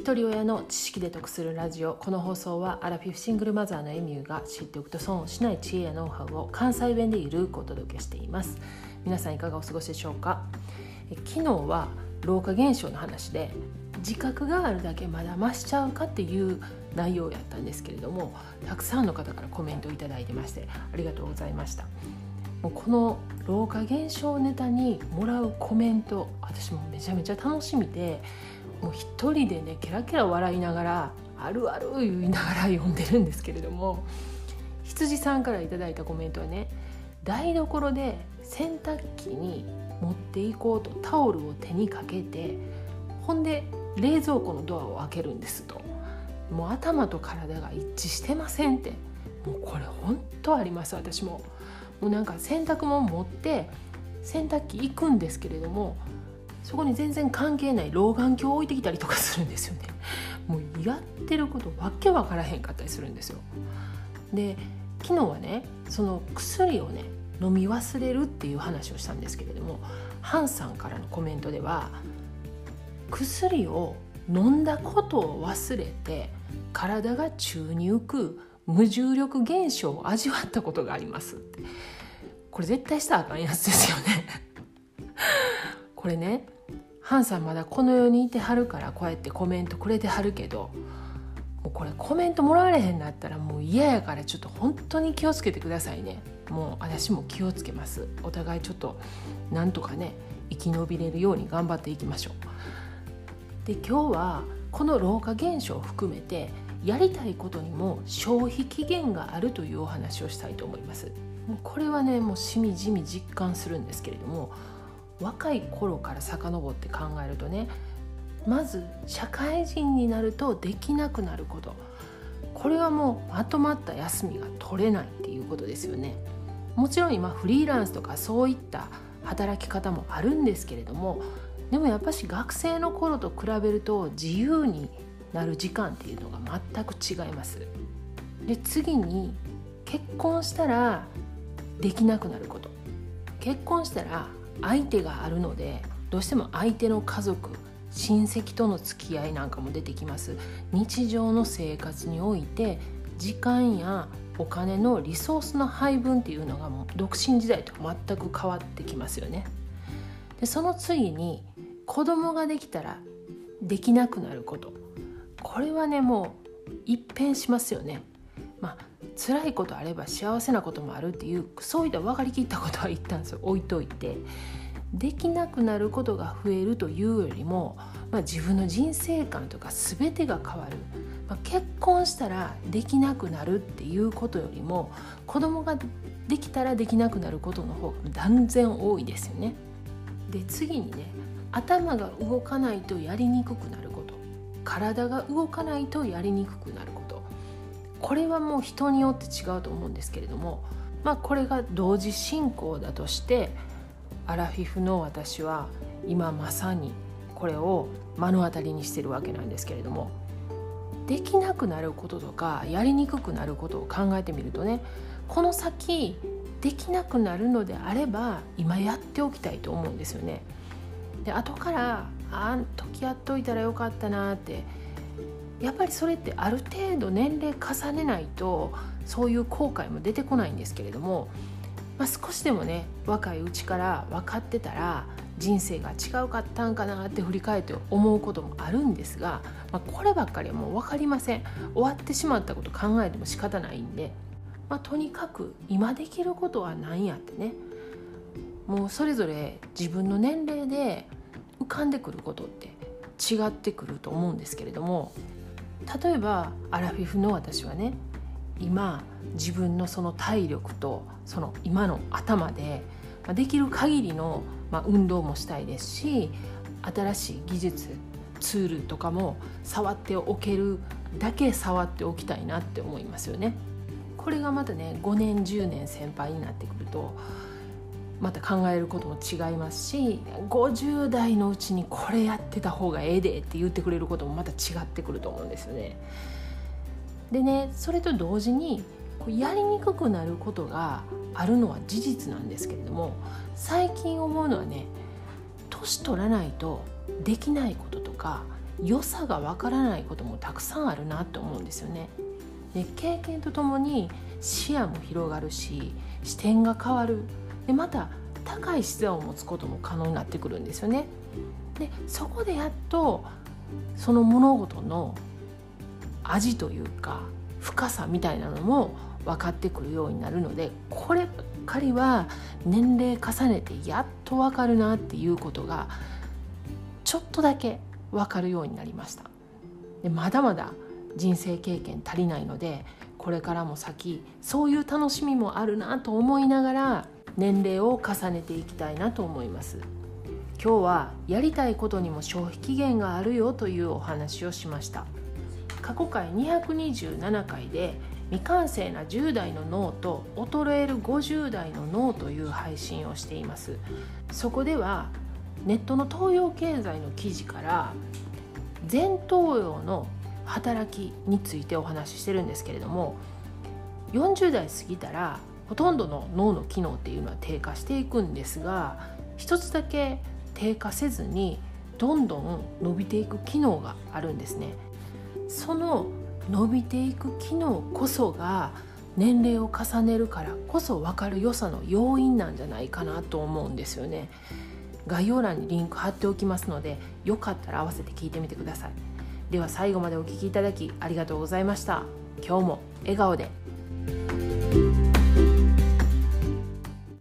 一人親の知識で得するラジオ。この放送はアラフィフシングルマザーのエミューが知っておくと損をしない知恵やノウハウを関西弁でゆるくお届けしています。皆さんいかがお過ごしでしょうか？昨日は老化現象の話で自覚があるだけまだ増しちゃうかっていう内容やったんですけれどもたくさんの方からコメントを頂いてましてありがとうございました。もうこの老化現象ネタにもらうコメント私もめちゃめちゃ楽しみでもう一人でねケラケラ笑いながらあるある言いながら読んでるんですけれども羊さんから頂いたコメントはね台所で洗濯機に持っていこうとタオルを手にかけてほんで冷蔵庫のドアを開けるんですと。もう頭と体が一致してませんって。もうこれ本当あります私も。もうなんか洗濯物持って洗濯機行くんですけれどもそこに全然関係ない老眼鏡を置いてきたりとかするんですよね。もうやってることわけわからへんかったりするんですよ。で昨日はねその薬をね飲み忘れるっていう話をしたんですけれどもハンさんからのコメントでは薬を飲んだことを忘れて体が宙に浮く無重力現象を味わったことがありますって。これ絶対したらあかんやつですよね。これねハンさんまだこの世にいてはるからこうやってコメントくれてはるけどもうこれコメントもらわれへんなったらもう嫌やからちょっと本当に気をつけてくださいね。もう私も気をつけます。お互いちょっとなんとかね生き延びれるように頑張っていきましょう。で今日はこの老化現象を含めてやりたいことにも消費期限があるというお話をしたいと思います。もうこれはねもうしみじみ実感するんですけれども若い頃から遡って考えるとねまず社会人になるとできなくなること。これはもうまとまった休みが取れないっていうことですよね。もちろん今フリーランスとかそういった働き方もあるんですけれどもでもやっぱし学生の頃と比べると自由になる時間っていうのが全く違います。で次に結婚したらできなくなること。結婚したら相手があるのでどうしても相手の家族親戚との付き合いなんかも出てきます。日常の生活において時間やお金のリソースの配分っていうのがもう独身時代と全く変わってきますよね。でその次に子供ができたらできなくなること。これはねもう一変しますよね。まあ辛いことあれば幸せなこともあるっていうそういった分かりきったことは言ったんですよ置いといてできなくなることが増えるというよりも、まあ、自分の人生観とか全てが変わる、まあ、結婚したらできなくなるっていうことよりも子供ができたらできなくなることの方が断然多いですよね。で次にね頭が動かないとやりにくくなること。体が動かないとやりにくくなること。これはもう人によって違うと思うんですけれどもまあこれが同時進行だとしてアラフィフの私は今まさにこれを目の当たりにしてるわけなんですけれどもできなくなることとかやりにくくなることを考えてみるとねこの先できなくなるのであれば今やっておきたいと思うんですよね。で後からあん時やっといたらよかったなってやっぱりそれってある程度年齢重ねないとそういう後悔も出てこないんですけれども、まあ、少しでもね若いうちから分かってたら人生が違うかったんかなって振り返って思うこともあるんですが、まあ、こればっかりはもう分かりません。終わってしまったこと考えても仕方ないんで、まあ、とにかく今できることは何やってねもうそれぞれ自分の年齢で浮かんでくることって違ってくると思うんですけれども例えばアラフィフの私はね今自分のその体力とその今の頭でできる限りの、ま運動もしたいですし新しい技術ツールとかも触っておけるだけ触っておきたいなって思いますよね。これがまたね5年10年先輩になってくるとまた考えることも違いますし50代のうちにこれやってた方がええでって言ってくれることもまた違ってくると思うんですよね。でねそれと同時にやりにくくなることがあるのは事実なんですけれども最近思うのはね年取らないとできないこととか良さがわからないこともたくさんあるなと思うんですよね。で経験とともに視野も広がるし視点が変わるでまた高い視座を持つことも可能になってくるんですよね。でそこでやっとその物事の味というか深さみたいなのも分かってくるようになるのでこればっかりは年齢重ねてやっと分かるなっていうことがちょっとだけ分かるようになりましたでまだまだ人生経験足りないのでこれからも先そういう楽しみもあるなと思いながら年齢を重ねていきたいなと思います。今日はやりたいことにも消費期限があるよというお話をしました。過去回227回で未完成な10代の脳と衰える50代の脳という配信をしています。そこではネットの東洋経済の記事から前頭葉の働きについてお話ししてるんですけれども40代過ぎたらほとんどの脳の機能っていうのは低下していくんですが一つだけ低下せずにどんどん伸びていく機能があるんですね。その伸びていく機能こそが年齢を重ねるからこそ分かる良さの要因なんじゃないかなと思うんですよね。概要欄にリンク貼っておきますのでよかったら合わせて聞いてみてください。では最後までお聴きいただきありがとうございました。今日も笑顔で